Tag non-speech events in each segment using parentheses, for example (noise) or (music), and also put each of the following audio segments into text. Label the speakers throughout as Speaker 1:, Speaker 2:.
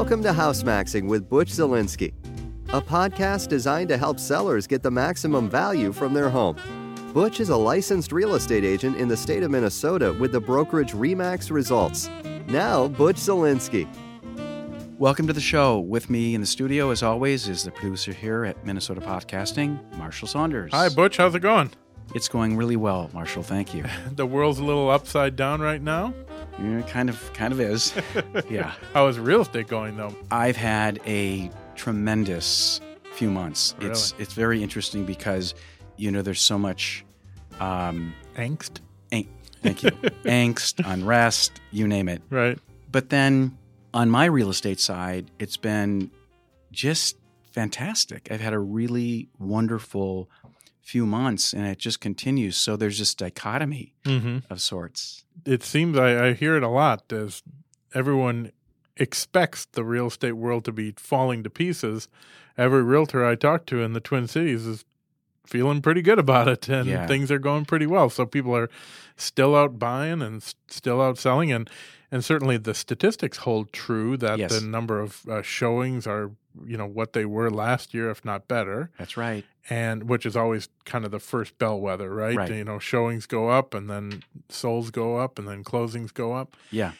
Speaker 1: Welcome to House Maxing with Butch Zelinsky, a podcast designed to help sellers get the maximum value from their home. Butch is a licensed real estate agent in the state of Minnesota with the brokerage Remax Results. Now, Butch Zelinsky.
Speaker 2: Welcome to the show. With me in the studio, as always, is the producer here at Minnesota Podcasting, Marshall Saunders.
Speaker 3: Hi, Butch. How's it going?
Speaker 2: It's going really well, Marshall. Thank you. (laughs)
Speaker 3: The world's a little upside down right now.
Speaker 2: Yeah, kind of, kind of is. (laughs) yeah.
Speaker 3: How is real estate going, though?
Speaker 2: I've had a tremendous few months.
Speaker 3: Really?
Speaker 2: It's it's very interesting because you know there's so much um,
Speaker 3: Angst?
Speaker 2: ang- thank you (laughs) angst, unrest, you name it.
Speaker 3: Right.
Speaker 2: But then on my real estate side, it's been just fantastic. I've had a really wonderful few months and it just continues. So there's this dichotomy
Speaker 3: Mm-hmm.
Speaker 2: of sorts.
Speaker 3: It seems I, I hear it a lot as everyone expects the real estate world to be falling to pieces. Every realtor I talk to in the Twin Cities is feeling pretty good about it and
Speaker 2: Yeah.
Speaker 3: things are going pretty well. So people are still out buying and still out selling and and certainly the statistics hold true that
Speaker 2: Yes.
Speaker 3: the number of uh, showings are you know what they were last year if not better.
Speaker 2: That's right.
Speaker 3: and which is always kind of the first bellwether, right?
Speaker 2: Right.
Speaker 3: You know, showings go up and then sales go up and then closings go up.
Speaker 2: Yeah.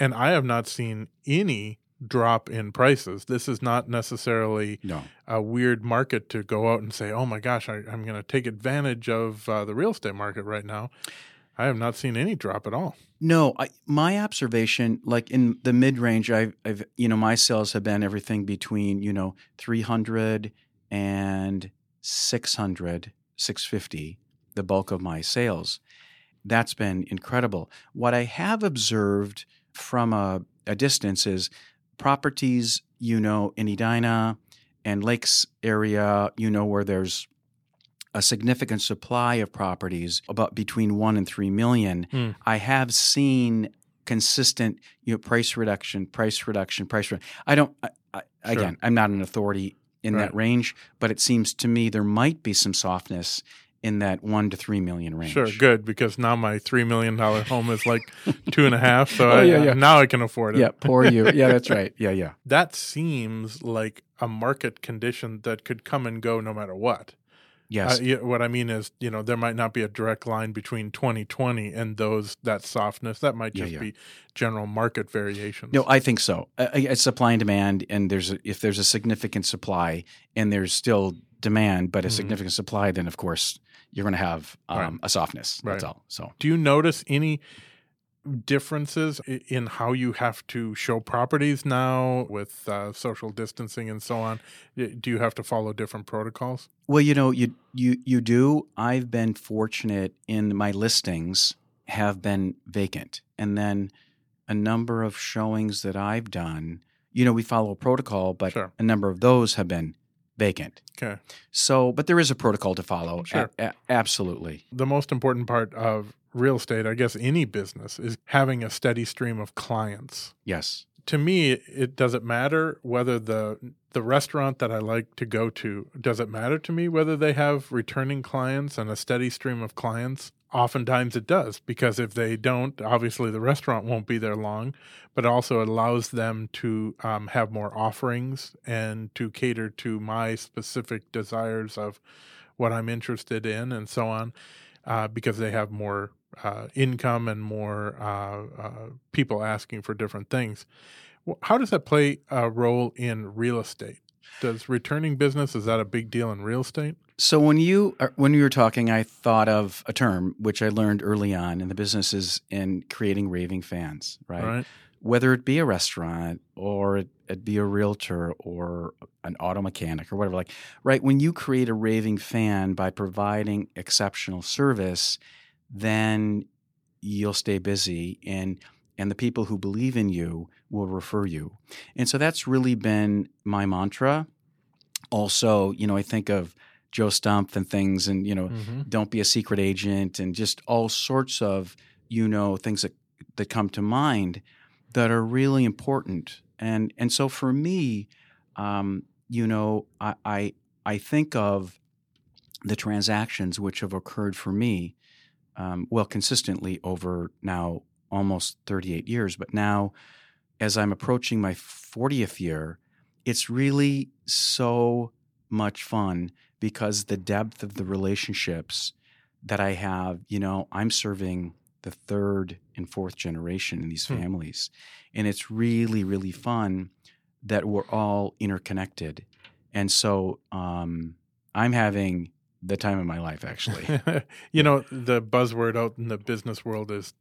Speaker 3: And I have not seen any drop in prices. This is not necessarily
Speaker 2: No.
Speaker 3: a weird market to go out and say, "Oh my gosh, I, I'm going to take advantage of uh, the real estate market right now." I have not seen any drop at all.
Speaker 2: No, I, my observation, like in the mid range, I've, I've, you know, my sales have been everything between, you know, 300 and 600, 650, the bulk of my sales. That's been incredible. What I have observed from a, a distance is properties, you know, in Edina and Lakes area, you know, where there's a significant supply of properties, about between one and three million.
Speaker 3: Hmm.
Speaker 2: I have seen consistent, you know, price reduction, price reduction, price. reduction. I don't. I, I,
Speaker 3: Sure.
Speaker 2: Again, I'm not an authority in that range, but it seems to me there might be some softness in that one to three million range.
Speaker 3: Sure, good because now my three million dollar home is like (laughs) two and a half. So
Speaker 2: Oh,
Speaker 3: I,
Speaker 2: yeah, yeah.
Speaker 3: now I can afford it.
Speaker 2: Yeah, poor you. Yeah, that's (laughs) right. Yeah, yeah.
Speaker 3: that seems like a market condition that could come and go no matter what.
Speaker 2: Yes.
Speaker 3: Uh, yeah, what I mean is, you know, there might not be a direct line between 2020 and those that softness. That might just
Speaker 2: yeah.
Speaker 3: be general market variations.
Speaker 2: No, I think so. It's supply and demand, and there's a, if there's a significant supply and there's still demand, but a
Speaker 3: Mhm.
Speaker 2: significant supply, then of course you're going to have um,
Speaker 3: Right.
Speaker 2: a softness. That's
Speaker 3: Right.
Speaker 2: all. So
Speaker 3: Do you notice any differences in how you have to show properties now with uh, social distancing and so on? Do you have to follow different protocols?
Speaker 2: Well, you know, you you you do. I've been fortunate in my listings have been vacant, and then a number of showings that I've done. You know, we follow a protocol, but
Speaker 3: Sure.
Speaker 2: a number of those have been vacant.
Speaker 3: Okay.
Speaker 2: So, but there is a protocol to follow.
Speaker 3: Sure.
Speaker 2: A- a- absolutely.
Speaker 3: The most important part of real estate, I guess any business, is having a steady stream of clients.
Speaker 2: Yes.
Speaker 3: to me it doesn't matter whether the the restaurant that I like to go to does it matter to me whether they have returning clients and a steady stream of clients oftentimes it does because if they don't obviously the restaurant won't be there long but also it allows them to um, have more offerings and to cater to my specific desires of what i'm interested in and so on uh, because they have more uh, income and more uh, uh, people asking for different things. How does that play a role in real estate? Does returning business is that a big deal in real estate?
Speaker 2: So when you are- when you were talking, I thought of a term which I learned early on in the business is in creating raving fans, right?
Speaker 3: Right.
Speaker 2: Whether it be a restaurant or it, it be a realtor or an auto mechanic or whatever, like right when you create a raving fan by providing exceptional service, then you'll stay busy and and the people who believe in you will refer you. And so that's really been my mantra. Also, you know, I think of Joe Stump and things and, you know,
Speaker 3: Mm-hmm.
Speaker 2: don't be a secret agent and just all sorts of, you know, things that that come to mind that are really important. And and so for me, um, you know, I, I I think of the transactions which have occurred for me, um, well, consistently over now almost 38 years, but now as I'm approaching my 40th year, it's really so much fun because the depth of the relationships that I have, you know, I'm serving the third and fourth generation in these
Speaker 3: Hmm.
Speaker 2: families. And it's really, really fun that we're all interconnected. And so um, I'm having the time of my life, actually. (laughs)
Speaker 3: you know, the buzzword out in the business world is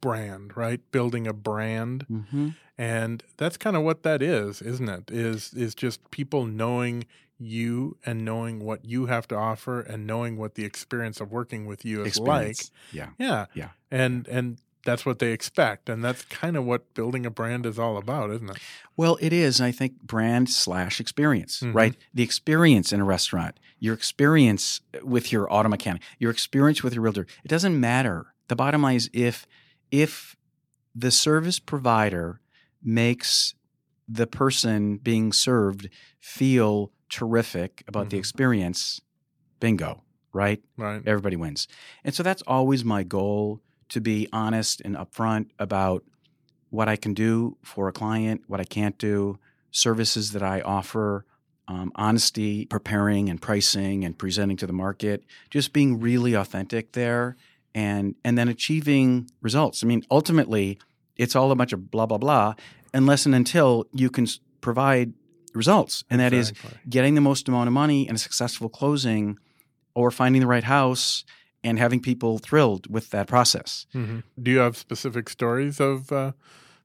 Speaker 3: brand, right? Building a brand.
Speaker 2: hmm
Speaker 3: And that's kind of what that is, isn't it? Is is just people knowing you and knowing what you have to offer and knowing what the experience of working with you is
Speaker 2: Experience. Yeah.
Speaker 3: Yeah.
Speaker 2: Yeah.
Speaker 3: And and that's what they expect. And that's kind of what building a brand is all about, isn't it?
Speaker 2: Well, it is. I think brand slash experience,
Speaker 3: Mhm.
Speaker 2: right? The experience in a restaurant, your experience with your auto mechanic, your experience with your realtor. It doesn't matter. The bottom line is if if the service provider makes the person being served feel terrific about the
Speaker 3: Mhm.
Speaker 2: experience, bingo, right?
Speaker 3: Right.
Speaker 2: everybody wins. And so that's always my goal to be honest and upfront about what I can do for a client, what I can't do, services that I offer, um, honesty, preparing and pricing and presenting to the market, just being really authentic there and and then achieving results. I mean, ultimately, it's all a bunch of blah blah blah unless and until you can provide results. And that is
Speaker 3: Exactly.
Speaker 2: getting the most amount of money and a successful closing or finding the right house and having people thrilled with that process.
Speaker 3: Mhm. Do you have specific stories of uh,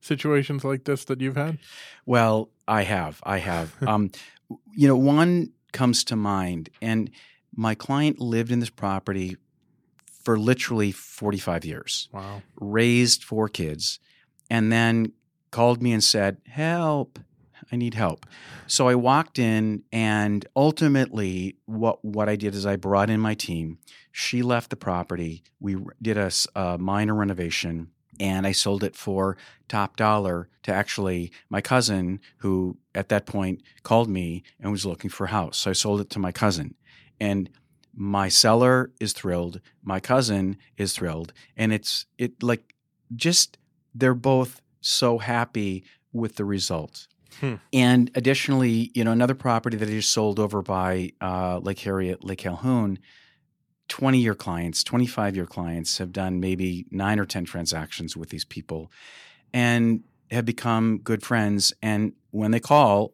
Speaker 3: situations like this that you've had?
Speaker 2: Well, I have. I have. (laughs) um, you know, one comes to mind, and my client lived in this property for literally 45 years,
Speaker 3: Wow.
Speaker 2: raised four kids, and then called me and said, Help, I need help. So I walked in, and ultimately, what, what I did is I brought in my team. She left the property. We did a, a minor renovation, and I sold it for top dollar to actually my cousin, who at that point called me and was looking for a house. So I sold it to my cousin. And my seller is thrilled. My cousin is thrilled. And it's it like just they're both so happy with the result.
Speaker 3: Hmm.
Speaker 2: And additionally, you know, another property that I just sold over by uh, Lake Harriet, Lake Calhoun, 20 year clients, 25 year clients have done maybe nine or 10 transactions with these people and have become good friends. And when they call,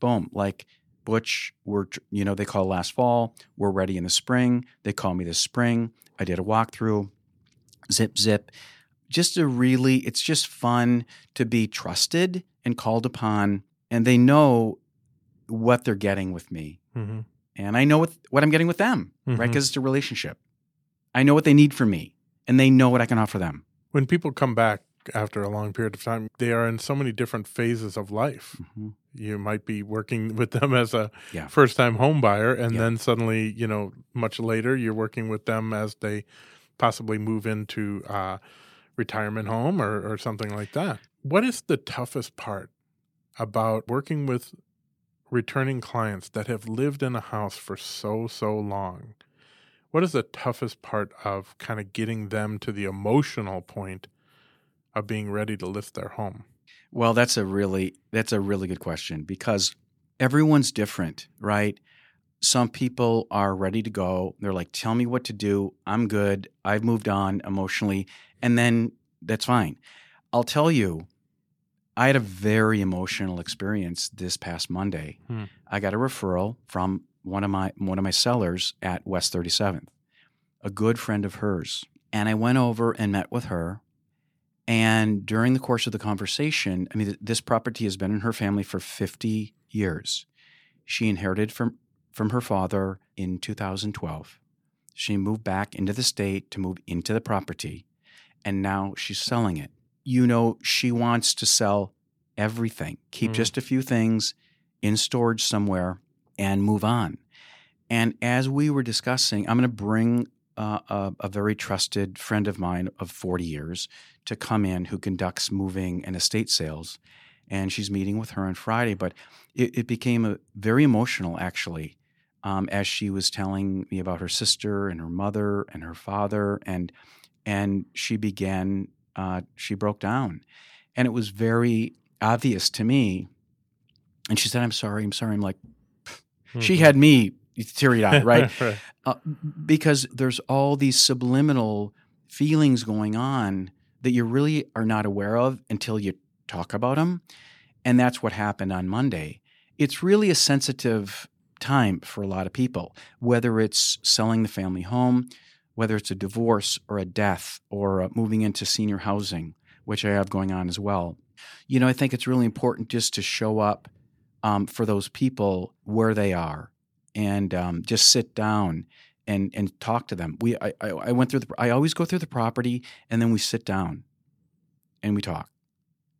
Speaker 2: boom, like Butch, we're, you know, they call last fall, we're ready in the spring. They call me this spring. I did a walkthrough, zip, zip. Just a really, it's just fun to be trusted and called upon. And they know what they're getting with me
Speaker 3: hmm
Speaker 2: and I know what, what I'm getting with them, right?
Speaker 3: Mhm.
Speaker 2: Because it's a relationship. I know what they need from me, and they know what I can offer them.
Speaker 3: When people come back after a long period of time, they are in so many different phases of life.
Speaker 2: Mhm.
Speaker 3: You might be working with them as a
Speaker 2: Yeah.
Speaker 3: first time home buyer, and
Speaker 2: Yeah.
Speaker 3: then suddenly, you know, much later, you're working with them as they possibly move into uh, retirement home or, or something like that. What is the toughest part about working with returning clients that have lived in a house for so, so long? What is the toughest part of kind of getting them to the emotional point of being ready to lift their home?
Speaker 2: Well, that's a really that's a really good question because everyone's different, right? Some people are ready to go. They're like, "Tell me what to do. I'm good. I've moved on emotionally." And then that's fine. I'll tell you, I had a very emotional experience this past Monday.
Speaker 3: Hmm.
Speaker 2: I got a referral from one of my one of my sellers at West 37th, a good friend of hers. And I went over and met with her. And during the course of the conversation, I mean, this property has been in her family for 50 years. She inherited from, from her father in 2012. She moved back into the state to move into the property, and now she's selling it. You know, she wants to sell everything, keep
Speaker 3: Mm.
Speaker 2: just a few things in storage somewhere, and move on. And as we were discussing, I'm going to bring uh, a, a very trusted friend of mine of 40 years to come in who conducts moving and estate sales. And she's meeting with her on Friday. But it, it became a, very emotional, actually, um, as she was telling me about her sister and her mother and her father. And, and she began, uh, she broke down. And it was very obvious to me. And she said, I'm sorry, I'm sorry. I'm like, she
Speaker 3: Mhm.
Speaker 2: had me teary eyed, right? (laughs)
Speaker 3: right.
Speaker 2: uh, because there's all these subliminal feelings going on that you really are not aware of until you talk about them. And that's what happened on Monday. It's really a sensitive time for a lot of people, whether it's selling the family home, whether it's a divorce or a death or uh, moving into senior housing, which I have going on as well. You know, I think it's really important just to show up um, for those people where they are and um, just sit down and and talk to them. We I, I went through the I always go through the property and then we sit down and we talk.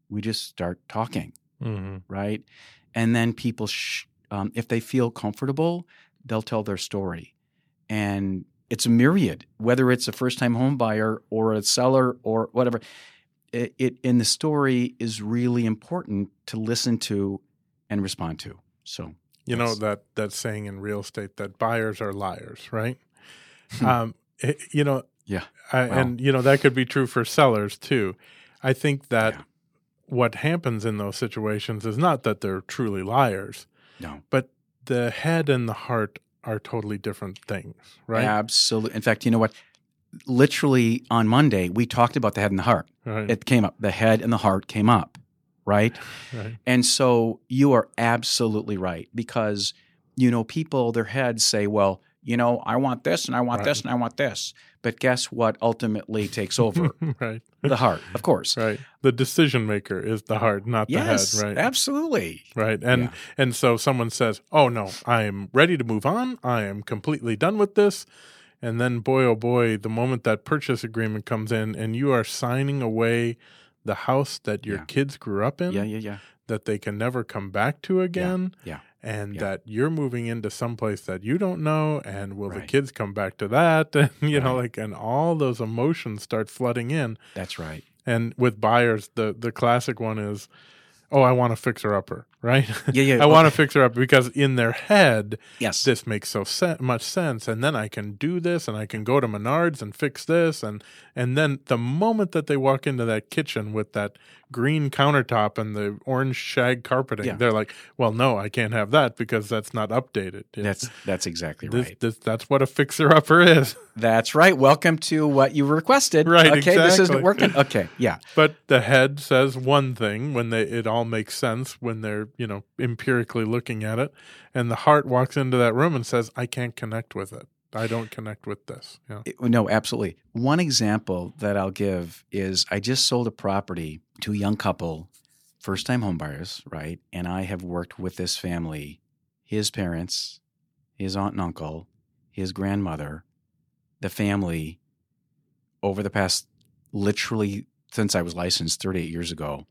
Speaker 2: We just start talking,
Speaker 3: hmm
Speaker 2: right? And then people, sh- um, if they feel comfortable, they'll tell their story, and it's a myriad. Whether it's a first time home buyer or a seller or whatever, it, it in the story is really important to listen to and respond to. So
Speaker 3: You know that that saying in real estate that buyers are liars, right?
Speaker 2: Hmm.
Speaker 3: um, it- you know,
Speaker 2: Yeah.
Speaker 3: I,
Speaker 2: Wow.
Speaker 3: and you know that could be true for sellers too. I think that
Speaker 2: Yeah.
Speaker 3: what happens in those situations is not that they're truly liars,
Speaker 2: no,
Speaker 3: but the head and the heart are totally different things, right?
Speaker 2: Absolutely. In fact, you know what? Literally on Monday, we talked about the head and the heart.
Speaker 3: Right.
Speaker 2: It came up. The head and the heart came up, right? (laughs)
Speaker 3: right.
Speaker 2: And so you are absolutely right because, you know, people, their heads say, well, you know, I want this and I want this and I want this. But guess what ultimately takes over? (laughs)
Speaker 3: right.
Speaker 2: the heart, of course.
Speaker 3: Right. The decision maker is the heart, not
Speaker 2: Yes,
Speaker 3: the head, right?
Speaker 2: absolutely.
Speaker 3: Right. And
Speaker 2: Yeah.
Speaker 3: and so someone says, "Oh no, I am ready to move on. I am completely done with this." And then boy oh boy, the moment that purchase agreement comes in and you are signing away the house that your
Speaker 2: Yeah.
Speaker 3: kids grew up in
Speaker 2: Yeah, yeah, yeah.
Speaker 3: that they can never come back to again
Speaker 2: yeah,
Speaker 3: and
Speaker 2: yeah.
Speaker 3: that you're moving into someplace that you don't know and will the kids come back to that? (laughs) And you know like and all those emotions start flooding in.
Speaker 2: That's right.
Speaker 3: and with buyers the the classic one is oh I want a fixer upper right
Speaker 2: Yeah, yeah. (laughs)
Speaker 3: I want to fix her up because in their head,
Speaker 2: Yes.
Speaker 3: this makes so sen- much sense, and then I can do this, and I can go to Menards and fix this, and and then the moment that they walk into that kitchen with that green countertop and the orange shag carpeting,
Speaker 2: Yeah.
Speaker 3: they're like, "Well, no, I can't have that because that's not updated." Know,
Speaker 2: That's that's exactly
Speaker 3: this,
Speaker 2: right.
Speaker 3: this, that's what a fixer upper is. (laughs)
Speaker 2: That's right. Welcome to what you requested.
Speaker 3: Right,
Speaker 2: Okay, this isn't working. Okay, yeah.
Speaker 3: But the head says one thing when they it all makes sense when they're you know empirically looking at it, and the heart walks into that room and says, "I can't connect with it. I don't connect with this." Yeah.
Speaker 2: No, absolutely. One example that I'll give is I just sold a property to a young couple, first time homebuyers, right? And I have worked with this family, his parents, his aunt and uncle, his grandmother, the family over the past literally since I was licensed 38 years ago.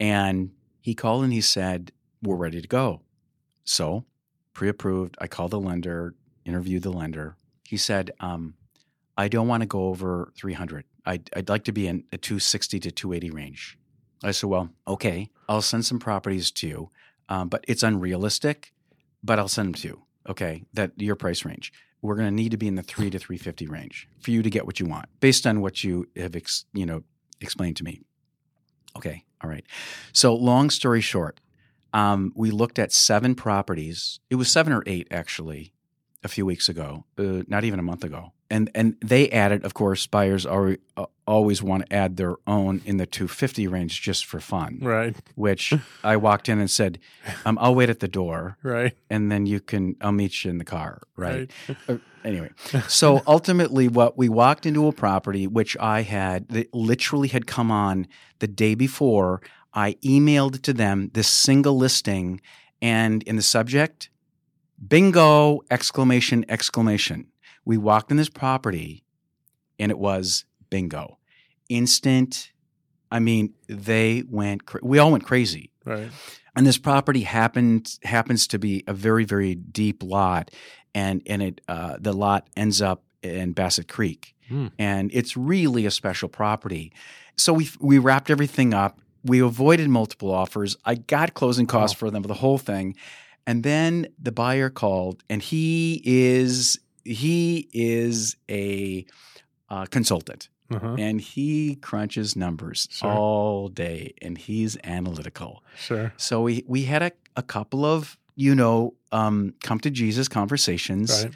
Speaker 2: And he called and he said, We're ready to go. So, pre approved, I called the lender, interviewed the lender. He said, um, I don't want to go over 300. I'd, I'd like to be in a 260 to 280 range. I said, Well, okay, I'll send some properties to you, um, but it's unrealistic, but I'll send them to you. Okay, that your price range. We're going to need to be in the three to 350 range for you to get what you want based on what you have, ex, you know, explained to me. Okay, all right. So, long story short, um, we looked at seven properties. It was seven or eight actually, a few weeks ago, uh, not even a month ago. And and they added, of course, buyers already, uh, always want to add their own in the 250 range just for fun.
Speaker 3: Right.
Speaker 2: Which (laughs) I walked in and said, um, "I'll wait at the door,
Speaker 3: Right.
Speaker 2: and then you can. I'll meet you in the car." Right.
Speaker 3: Right.
Speaker 2: Uh, anyway, (laughs) so ultimately, what we walked into a property which I had that literally had come on the day before. I emailed to them this single listing, and in the subject, bingo! Exclamation! Exclamation! We walked in this property, and it was bingo, instant. I mean, they went. Cra- we all went crazy
Speaker 3: Right.
Speaker 2: and this property happened happens to be a very very deep lot and and it uh, the lot ends up in Bassett Creek
Speaker 3: Hmm.
Speaker 2: and it's really a special property so we we wrapped everything up we avoided multiple offers I got closing costs for them for the whole thing and then the buyer called and he is he is a uh, consultant
Speaker 3: Uh-huh.
Speaker 2: and he crunches numbers
Speaker 3: Sure.
Speaker 2: all day and he's analytical.
Speaker 3: Sure.
Speaker 2: So we we had a, a couple of you know um, come to Jesus conversations.
Speaker 3: Right.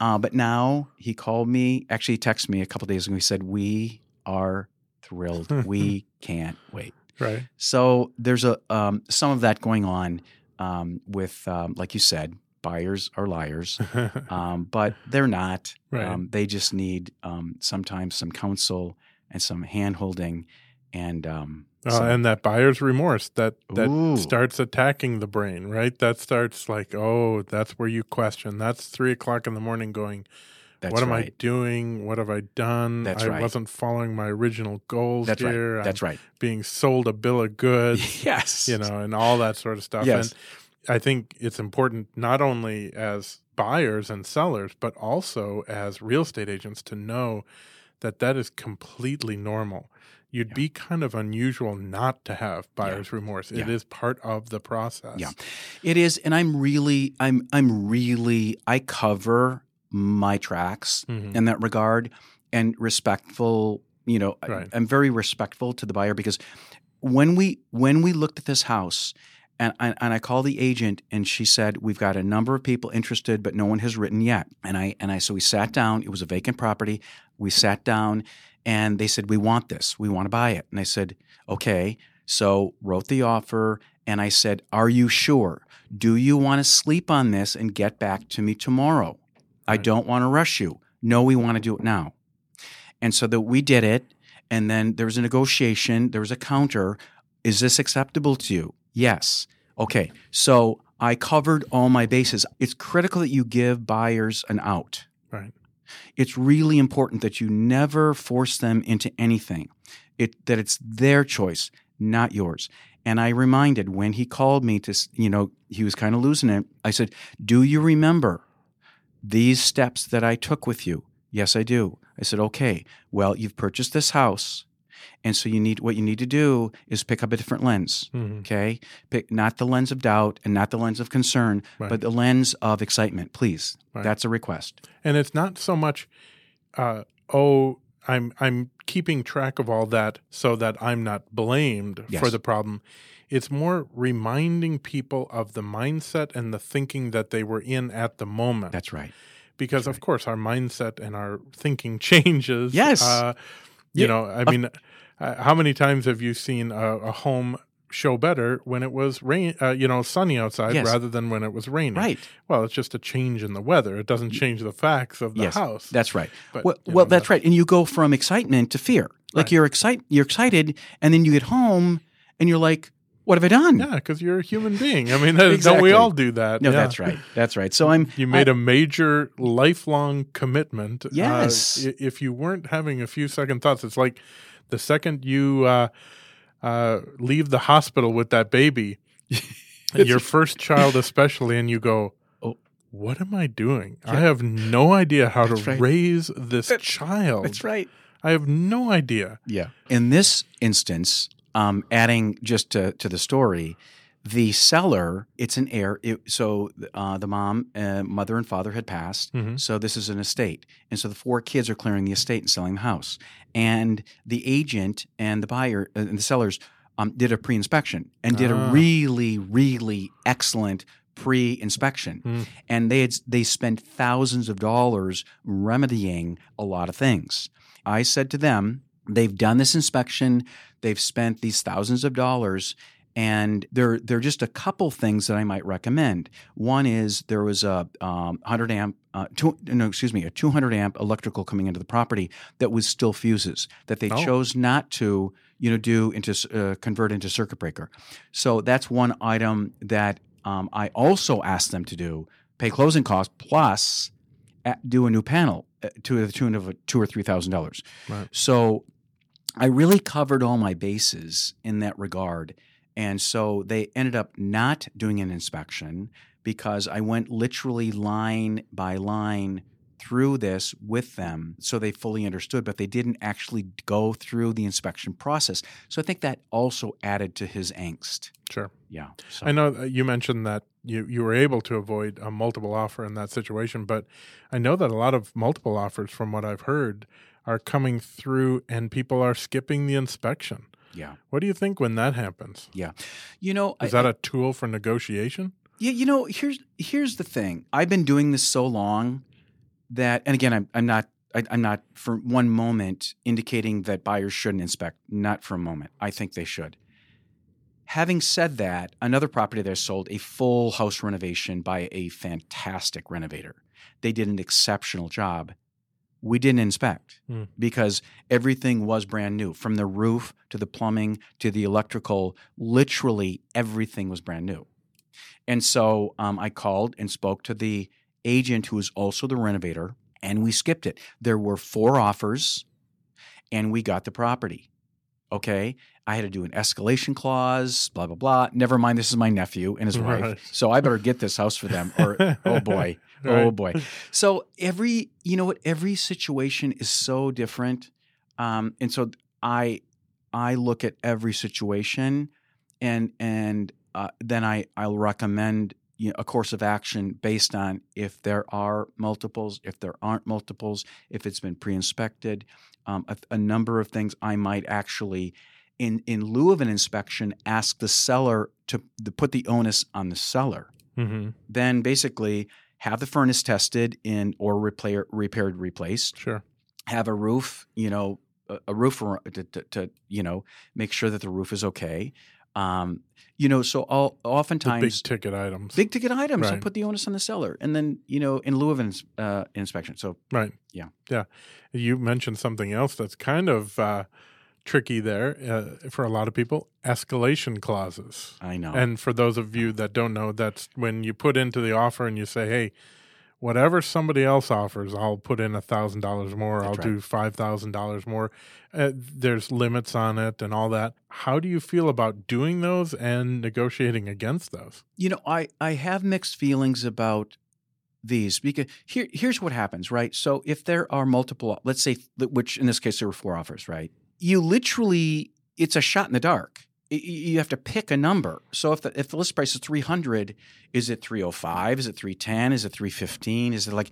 Speaker 2: Uh, but now he called me, actually, he texted me a couple days ago. He said, We are thrilled. (laughs) we can't wait.
Speaker 3: Right.
Speaker 2: So there's a um, some of that going on um, with, um, like you said, buyers are liars, (laughs) um, but they're not.
Speaker 3: Right.
Speaker 2: Um, they just need um, sometimes some counsel and some hand holding. And um,
Speaker 3: Uh, and that buyer's remorse that that
Speaker 2: Ooh.
Speaker 3: starts attacking the brain, right? That starts like, oh, that's where you question. That's three o'clock in the morning, going,
Speaker 2: that's
Speaker 3: what am I doing? What have I done?
Speaker 2: That's
Speaker 3: I
Speaker 2: right.
Speaker 3: wasn't following my original goals
Speaker 2: That's
Speaker 3: here.
Speaker 2: right. That's
Speaker 3: I'm
Speaker 2: right.
Speaker 3: being sold a bill of goods, (laughs)
Speaker 2: yes.
Speaker 3: you know, and all that sort of stuff.
Speaker 2: Yes.
Speaker 3: And I think it's important not only as buyers and sellers, but also as real estate agents to know that that is completely normal. You'd
Speaker 2: Yeah.
Speaker 3: be kind of unusual not to have buyer's remorse. It
Speaker 2: Yeah.
Speaker 3: is part of the process.
Speaker 2: Yeah. It is, and I'm really, I'm, I'm really, I cover my tracks
Speaker 3: Mhm.
Speaker 2: in that regard, and respectful. You know, I- I'm very respectful to the buyer because when we when we looked at this house, and I, and I called the agent, and she said we've got a number of people interested, but no one has written yet. And I and I so we sat down. It was a vacant property. We sat down, and they said we want this. We want to buy it. And I said okay. So wrote the offer, and I said, "Are you sure? Do you want to sleep on this and get back to me tomorrow? I don't want to rush you. No, we want to do it now." And so that we did it, and then there was a negotiation. There was a counter. Is this acceptable to you? Yes. Okay. So I covered all my bases. It's critical that you give buyers an out.
Speaker 3: Right.
Speaker 2: It's really important that you never force them into anything. It that it's their choice, not yours. And I reminded when he called me to, you know, he was kind of losing it. I said, "Do you remember these steps that I took with you?" Yes, I do. I said, "Okay. Well, you've purchased this house, and so you need what you need to do is pick up a different lens.
Speaker 3: Mhm.
Speaker 2: Okay, pick not the lens of doubt and not the lens of concern,
Speaker 3: Right.
Speaker 2: but the lens of excitement. Please,
Speaker 3: Right.
Speaker 2: that's a request.
Speaker 3: And it's not so much, uh, oh, I'm I'm keeping track of all that so that I'm not blamed for the problem. It's more reminding people of the mindset and the thinking that they were in at the moment.
Speaker 2: That's right.
Speaker 3: because of course our mindset and our thinking (laughs) changes.
Speaker 2: Yes.
Speaker 3: Uh, you
Speaker 2: Yeah.
Speaker 3: know, I mean, uh, how many times have you seen a, a home show better when it was rain, uh, you know, sunny outside
Speaker 2: Yes.
Speaker 3: rather than when it was raining?
Speaker 2: Right.
Speaker 3: Well, it's just a change in the weather. It doesn't change the facts of the
Speaker 2: yes.
Speaker 3: house.
Speaker 2: That's right.
Speaker 3: But,
Speaker 2: well,
Speaker 3: know,
Speaker 2: that's right. And you go from excitement to fear. Like
Speaker 3: Right.
Speaker 2: you're excited, you're excited, and then you get home and you're like, "What have I done?"
Speaker 3: Yeah, because you're a human being. I mean, (laughs) don't we all do that?
Speaker 2: No,
Speaker 3: Yeah.
Speaker 2: that's right. That's right. So I'm.
Speaker 3: You made
Speaker 2: I-
Speaker 3: a major lifelong commitment. Uh,
Speaker 2: Yes.
Speaker 3: i- if you weren't having a few second thoughts, it's like the second you uh, uh, leave the hospital with that baby, (laughs) your first child especially, and you go,
Speaker 2: Oh.
Speaker 3: what am I doing? I have no idea how
Speaker 2: That's
Speaker 3: to
Speaker 2: right.
Speaker 3: raise this
Speaker 2: That-
Speaker 3: child.
Speaker 2: That's right.
Speaker 3: I have no idea.
Speaker 2: Yeah. In this instance, um, adding just to, to the story, the seller, it's an heir. It, so uh, the mom, uh, mother, and father had passed.
Speaker 3: Mhm.
Speaker 2: So this is an estate. And so the four kids are clearing the estate and selling the house. And the agent and the buyer uh, and the sellers um, did a pre inspection and did
Speaker 3: Ah.
Speaker 2: a really, really excellent pre inspection.
Speaker 3: Mm.
Speaker 2: And they had they spent thousands of dollars remedying a lot of things. I said to them, they've done this inspection, they've spent these thousands of dollars, and there there are just a couple things that I might recommend. One is there was a um, 100 amp, uh, two, no, excuse me, a 200 amp electrical coming into the property that was still fuses that they
Speaker 3: Oh.
Speaker 2: chose not to, you know, do into uh, convert into circuit breaker. So that's one item that um, I also asked them to do: pay closing costs plus uh, do a new panel uh, to the tune of two or three thousand dollars.
Speaker 3: Right.
Speaker 2: So I really covered all my bases in that regard. And so they ended up not doing an inspection because I went literally line by line through this with them so they fully understood, but they didn't actually go through the inspection process. So I think that also added to his angst.
Speaker 3: Sure.
Speaker 2: Yeah. So,
Speaker 3: I know uh, you mentioned that you, you were able to avoid a multiple offer in that situation, but I know that a lot of multiple offers, from what I've heard, are coming through and people are skipping the inspection.
Speaker 2: Yeah.
Speaker 3: What do you think when that happens? Yeah.
Speaker 2: You know,
Speaker 3: Is
Speaker 2: I-
Speaker 3: that a tool for negotiation?
Speaker 2: Yeah, you know, here's here's the thing. I've been doing this so long that, and again, I'm I'm not I, I'm not for one moment indicating that buyers shouldn't inspect. Not for a moment. I think they should. Having said that, another property there sold a full house renovation by a fantastic renovator. They did an exceptional job. We didn't inspect
Speaker 3: Hmm.
Speaker 2: because everything was brand new from the roof to the plumbing to the electrical. Literally everything was brand new. And so um, I called and spoke to the agent who was also the renovator, and we skipped it. There were four offers, and we got the property. Okay. I had to do an escalation clause, blah, blah, blah. Never mind, this is my nephew and his wife. So I better get this house for them, or (laughs) oh boy. Oh boy. So every, you know what, every situation is so different. Um, and so I I look at every situation and and uh, then I I'll recommend you know, a course of action based on if there are multiples, if there aren't multiples, if it's been pre-inspected, um, a, a number of things I might actually, in in lieu of an inspection, ask the seller to, to put the onus on the seller.
Speaker 3: hmm
Speaker 2: Then basically have the furnace tested in or repair, repaired, replaced
Speaker 3: Sure.
Speaker 2: have a roof, you know, a, a roof to, to, to, you know, make sure that the roof is okay. Um, you know, so all,
Speaker 3: The
Speaker 2: oftentimes
Speaker 3: big ticket items.
Speaker 2: big ticket items, I'll put the onus on the seller, and then you know, in lieu of an uh, inspection. So
Speaker 3: Right.
Speaker 2: Yeah.
Speaker 3: Yeah. You mentioned something else that's kind of uh, tricky there uh, for a lot of people escalation clauses.
Speaker 2: I know,
Speaker 3: And for those of you that don't know, that's when you put into the offer and you say, hey, whatever somebody else offers, I'll put in a thousand dollars more.
Speaker 2: That's
Speaker 3: I'll
Speaker 2: right.
Speaker 3: do five thousand dollars more. Uh, there's limits on it and all that. How do you feel about doing those and negotiating against those?
Speaker 2: you know, I I have mixed feelings about these because here here's what happens, right? So if there are multiple, let's say, which in this case there were four offers, right? You literally, it's a shot in the dark. You have to pick a number. So if the if the list price is three hundred, is it three hundred five? Is it three ten? Is it three fifteen? Is it like,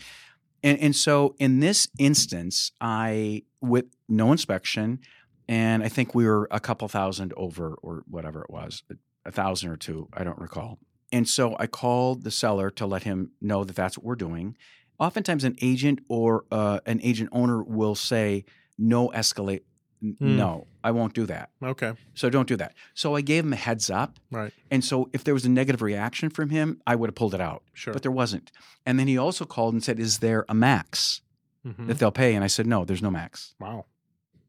Speaker 2: and and so in this instance, I with no inspection, and I think we were a couple thousand over or whatever it was, a thousand or two, I don't recall. And so I called the seller to let him know that that's what we're doing. Oftentimes, an agent or uh, an agent owner will say, "No escalate."
Speaker 3: Hmm.
Speaker 2: No, I won't do that.
Speaker 3: Okay.
Speaker 2: So don't do that. So I gave him a heads up.
Speaker 3: Right.
Speaker 2: And so if there was a negative reaction from him, I would have pulled it out.
Speaker 3: Sure.
Speaker 2: But there wasn't. And then he also called and said, "Is there a max
Speaker 3: Mhm.
Speaker 2: that they'll pay?" And I said, "No, there's no max."
Speaker 3: Wow.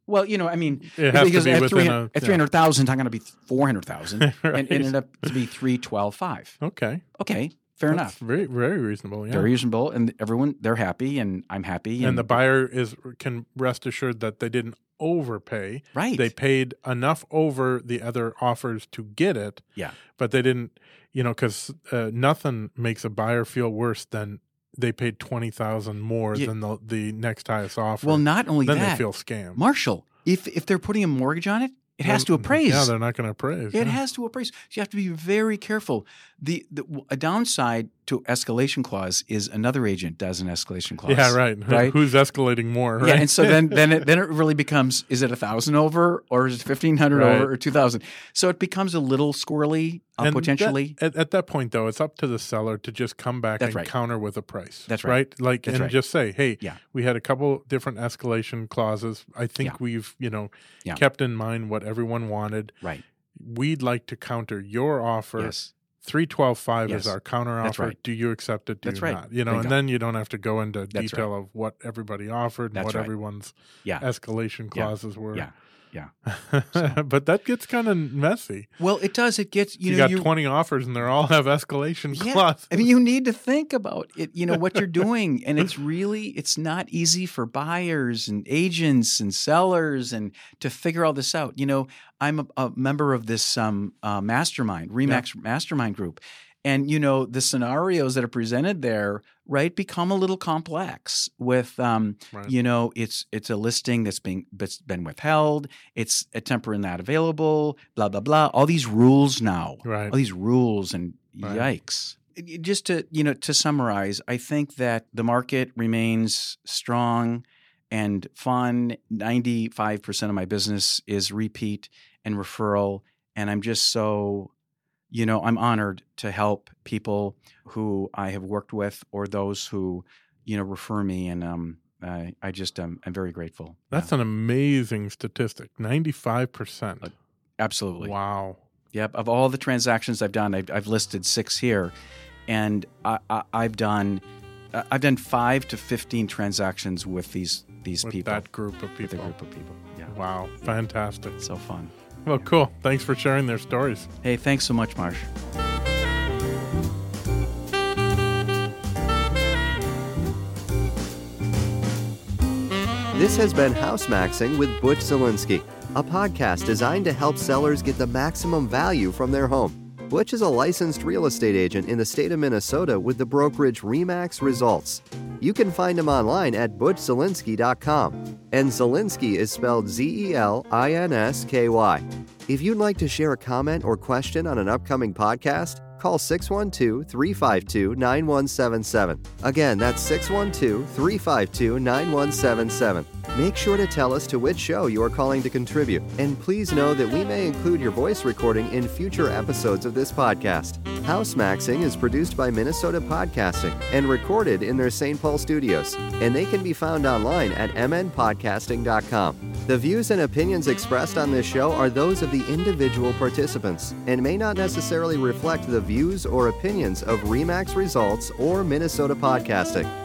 Speaker 2: Well, you know, I mean,
Speaker 3: It has to
Speaker 2: because
Speaker 3: be
Speaker 2: at
Speaker 3: within
Speaker 2: 300
Speaker 3: a.
Speaker 2: at
Speaker 3: yeah.
Speaker 2: three hundred thousand, I'm going to be four hundred thousand, (laughs) and
Speaker 3: Right.
Speaker 2: it ended up to be three twelve five.
Speaker 3: Okay.
Speaker 2: Okay, fair
Speaker 3: That's
Speaker 2: enough.
Speaker 3: Very, very reasonable. Yeah.
Speaker 2: Very reasonable, and everyone they're happy, and I'm happy,
Speaker 3: and the buyer is can rest assured that they didn't overpay.
Speaker 2: right,
Speaker 3: They paid enough over the other offers to get it.
Speaker 2: Yeah.
Speaker 3: But they didn't, you know, because uh, nothing makes a buyer feel worse than they paid twenty thousand more
Speaker 2: Yeah.
Speaker 3: than the the next highest offer.
Speaker 2: well, not only
Speaker 3: then
Speaker 2: that,
Speaker 3: they feel scammed.
Speaker 2: Marshall, if if they're putting a mortgage on it, it has to appraise.
Speaker 3: Yeah, they're not going to appraise.
Speaker 2: It
Speaker 3: yeah.
Speaker 2: has to appraise. So you have to be very careful. The, the a downside to escalation clause is another agent does an escalation clause.
Speaker 3: Yeah, right.
Speaker 2: Right?
Speaker 3: Who's escalating more? Right?
Speaker 2: Yeah, and so then (laughs) then it then it really becomes is it a thousand over or is it fifteen hundred
Speaker 3: Right.
Speaker 2: over or two thousand? So it becomes a little squirrely uh,
Speaker 3: And that-
Speaker 2: potentially.
Speaker 3: at, at that point, though, it's up to the seller to just come back
Speaker 2: That's
Speaker 3: and
Speaker 2: right.
Speaker 3: counter with a price.
Speaker 2: That's right.
Speaker 3: Like,
Speaker 2: That's
Speaker 3: and
Speaker 2: right.
Speaker 3: just say, hey,
Speaker 2: Yeah.
Speaker 3: we had a couple different escalation clauses. I think
Speaker 2: Yeah.
Speaker 3: we've, you know,
Speaker 2: Yeah.
Speaker 3: kept in mind what everyone wanted.
Speaker 2: right.
Speaker 3: We'd like to counter your offer.
Speaker 2: Yes.
Speaker 3: Three twelve five
Speaker 2: Yes.
Speaker 3: is our counter
Speaker 2: That's
Speaker 3: offer.
Speaker 2: right.
Speaker 3: Do you accept it? Do
Speaker 2: That's
Speaker 3: you
Speaker 2: right.
Speaker 3: not? You know,
Speaker 2: Bingo.
Speaker 3: and then you don't have to go into
Speaker 2: That's
Speaker 3: detail of what everybody offered and
Speaker 2: That's
Speaker 3: what
Speaker 2: right.
Speaker 3: everyone's
Speaker 2: Yeah.
Speaker 3: escalation
Speaker 2: Yeah.
Speaker 3: clauses were.
Speaker 2: Yeah. Yeah. (laughs)
Speaker 3: but that gets kind of messy.
Speaker 2: Well, it does. It gets you
Speaker 3: You,
Speaker 2: know
Speaker 3: got 20 offers and they all have escalation
Speaker 2: Yeah.
Speaker 3: clauses.
Speaker 2: I mean, you need to think about it. You know what you're (laughs) doing, and it's really it's not easy for buyers and agents and sellers and to figure all this out. You know, I'm a, a member of this um, uh, mastermind, Remax Mastermind Group, and you know the scenarios that are presented there, right, become a little complex. With um,
Speaker 3: Right.
Speaker 2: you know, it's it's a listing that's being that's been withheld. It's a temporary not available. Blah blah blah. All these rules now
Speaker 3: Right.
Speaker 2: all these rules and
Speaker 3: Right.
Speaker 2: yikes. Just to you know to summarize, I think that the market remains strong. and fun. 95% of my business is repeat and referral. And I'm just so, you know, I'm honored to help people who I have worked with or those who, you know, refer me. And um, I, I just, um, I'm very grateful.
Speaker 3: That's an amazing statistic. 95%.
Speaker 2: Uh, Absolutely.
Speaker 3: Wow.
Speaker 2: Yep. Of all the transactions I've done, I've, I've listed six here, and I, I, I've done I've done five to fifteen transactions with these these
Speaker 3: With
Speaker 2: people.
Speaker 3: that group of people.
Speaker 2: with a
Speaker 3: people.
Speaker 2: group of people. Yeah.
Speaker 3: Wow. Fantastic.
Speaker 2: So fun.
Speaker 3: Well, cool. Thanks for sharing their stories.
Speaker 2: Hey, thanks so much, Marsh.
Speaker 1: This has been House Maxing with Butch Zelinsky, a podcast designed to help sellers get the maximum value from their home. Butch is a licensed real estate agent in the state of Minnesota with the brokerage Remax Results. You can find him online at butchzelinsky.com. And Zelinsky is spelled Z E L I N S K Y. If you'd like to share a comment or question on an upcoming podcast, call 612 352 9177. Again, that's 612 352 9177. Make sure to tell us to which show you are calling to contribute, and please know that we may include your voice recording in future episodes of this podcast. House Maxing is produced by Minnesota Podcasting and recorded in their St. Paul studios, and they can be found online at mnpodcasting.com. The views and opinions expressed on this show are those of the individual participants and may not necessarily reflect the views or opinions of Remax Results or Minnesota Podcasting.